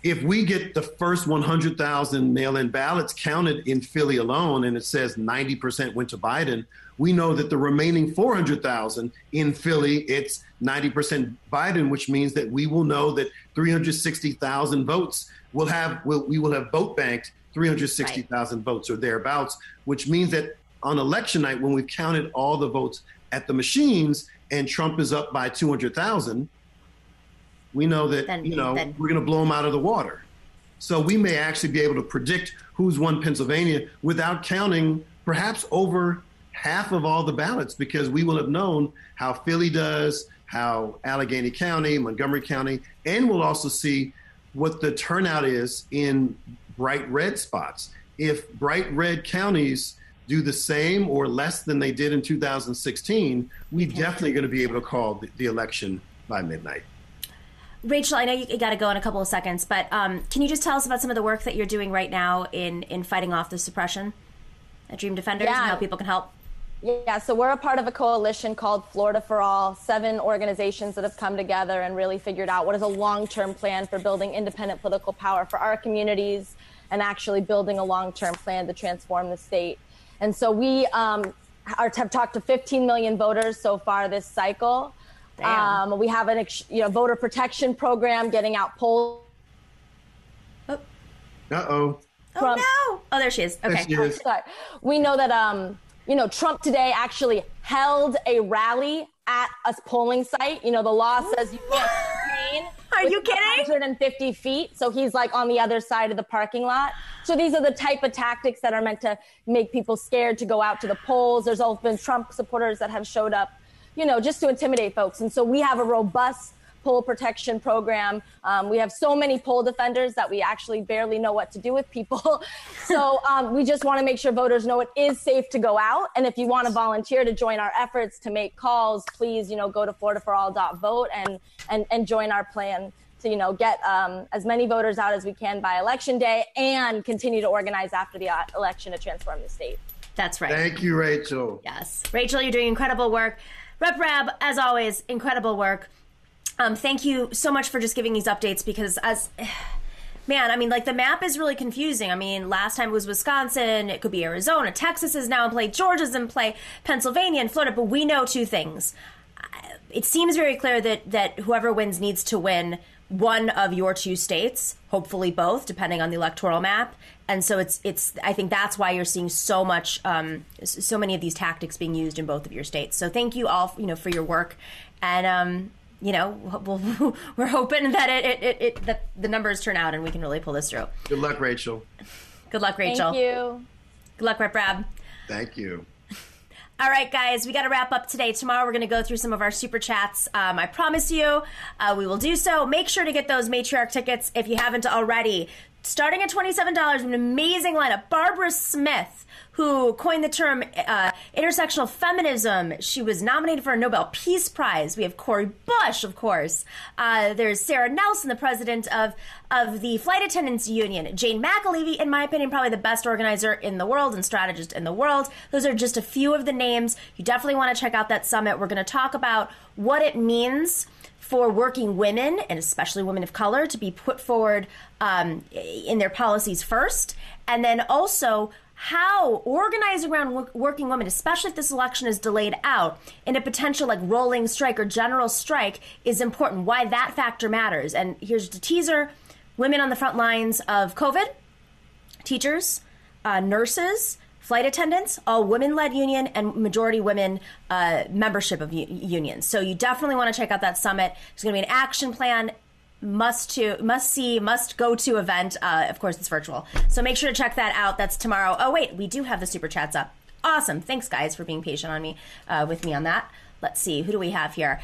If we get the first 100,000 mail in ballots counted in Philly alone, and it says 90% went to Biden, we know that the remaining 400,000 in Philly, it's 90% Biden, which means that we will know that 360,000 votes will have, will, we will have vote banked 360,000 right. votes or thereabouts, which means that on election night, when we've counted all the votes at the machines and Trump is up by 200,000, we know that, Then- you know, then- we're going to blow him out of the water. So we may actually be able to predict who's won Pennsylvania without counting perhaps over half of all the ballots because we will have known how Philly does, how Allegheny County, Montgomery County, and we'll also see what the turnout is in bright red spots. If bright red counties do the same or less than they did in 2016, we definitely going to be able to call the, the election by midnight. Rachel, I know you, got to go in a couple of seconds, but um, can you just tell us about some of the work that you're doing right now in in fighting off the suppression at Dream Defenders yeah. and how people can help? Yeah, so we're a part of a coalition called Florida for All, seven organizations that have come together and really figured out what is a long term plan for building independent political power for our communities and actually building a long term plan to transform the state. And so we um, are, have talked to 15 million voters so far this cycle. Um, we have an you know voter protection program, getting out polls. Oh. Uh oh. Oh no! Oh, there she is. Okay. She is. Sorry. We know that um, you know, Trump today actually held a rally at a polling site. You know, the law says you can't campaign. Are you kidding? 150 feet. So he's like on the other side of the parking lot. So these are the type of tactics that are meant to make people scared to go out to the polls. There's also been Trump supporters that have showed up, you know, just to intimidate folks. And so we have a robust poll protection program. Um, we have so many poll defenders that we actually barely know what to do with people. so um, we just want to make sure voters know it is safe to go out. And if you want to volunteer to join our efforts to make calls, please, you know, go to floridaforall.vote and, and, and join our plan to, you know, get um, as many voters out as we can by election day and continue to organize after the uh, election to transform the state. That's right. Thank you, Rachel. Yes. Rachel, you're doing incredible work. Rep Rabb, as always, incredible work. Um, thank you so much for just giving these updates because as man, I mean, like the map is really confusing. I mean, last time it was Wisconsin, it could be Arizona, Texas is now in play, Georgia's in play, Pennsylvania and Florida, but we know two things. It seems very clear that that whoever wins needs to win one of your two states, hopefully both, depending on the electoral map. And so it's it's. I think that's why you're seeing so much, um, so many of these tactics being used in both of your states. So thank you all, you know, for your work, and um, you know, we'll, we're hoping that it, it, it, it, that the numbers turn out and we can really pull this through. Good luck, Rachel. Good luck, Rachel. Thank you. Good luck, Rep Rabb. Thank you. All right, guys, we got to wrap up today. Tomorrow, we're going to go through some of our super chats. Um, I promise you, uh, we will do so. Make sure to get those matriarch tickets if you haven't already. Starting at $27, an amazing lineup. Barbara Smith, who coined the term uh, intersectional feminism. She was nominated for a Nobel Peace Prize. We have Cori Bush, of course. Uh, there's Sara Nelson, the president of, of the Flight Attendants Union. Jane McAlevey, in my opinion, probably the best organizer in the world and strategist in the world. Those are just a few of the names. You definitely want to check out that summit. We're going to talk about what it means for working women and especially women of color to be put forward um, in their policies first, and then also how organizing around working women, especially if this election is delayed out in a potential like rolling strike or general strike, is important. Why that factor matters. And here's the teaser: women on the front lines of COVID, teachers, uh, nurses, flight attendants, all women-led union and majority women uh, membership of u- unions. So you definitely want to check out that summit. There's going to be an action plan must to must see must go to event. Uh, of course it's virtual. So make sure to check that out. That's tomorrow. Oh wait we do have the super chats up. Awesome. Thanks guys for being patient on me uh, with me on that. Let's see who do we have here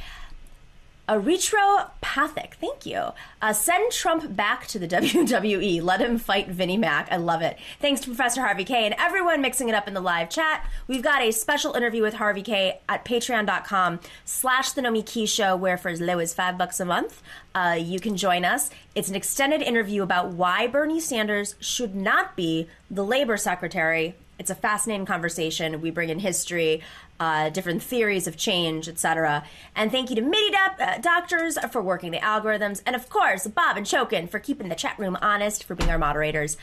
Erythropathic, thank you. Uh, send Trump back to the WWE. Let him fight Vinnie Mac. I love it. Thanks to Professor Harvey Kaye and everyone mixing it up in the live chat. We've got a special interview with Harvey Kaye at patreon.com slash the Nomiki Show, where for as low as five bucks a month, uh, you can join us. It's an extended interview about why Bernie Sanders should not be the labor secretary it's a fascinating conversation. We bring in history, uh, different theories of change, etc. And thank you to MIDI do- uh, doctors for working the algorithms, and of course Bob and Chokin for keeping the chat room honest, for being our moderators.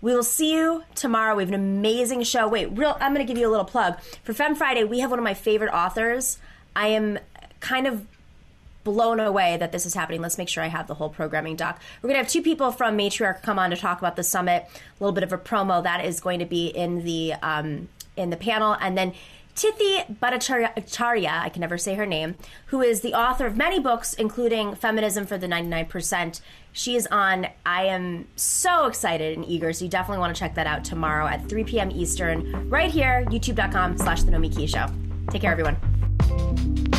We will see you tomorrow. We have an amazing show. Wait, real I'm going to give you a little plug. For Fem Friday, we have one of my favorite authors. I am kind of blown away that this is happening. Let's make sure I have the whole programming doc. We're going to have two people from Matriarch come on to talk about the summit. A little bit of a promo that is going to be in the um, in the panel, and then Tithi Bhattacharya, I can never say her name, who is the author of many books, including Feminism for the 99%. She is on. I am so excited and eager, so you definitely want to check that out tomorrow at 3 p.m. Eastern, right here, youtube.com slash The Nomiki Show. Take care, everyone.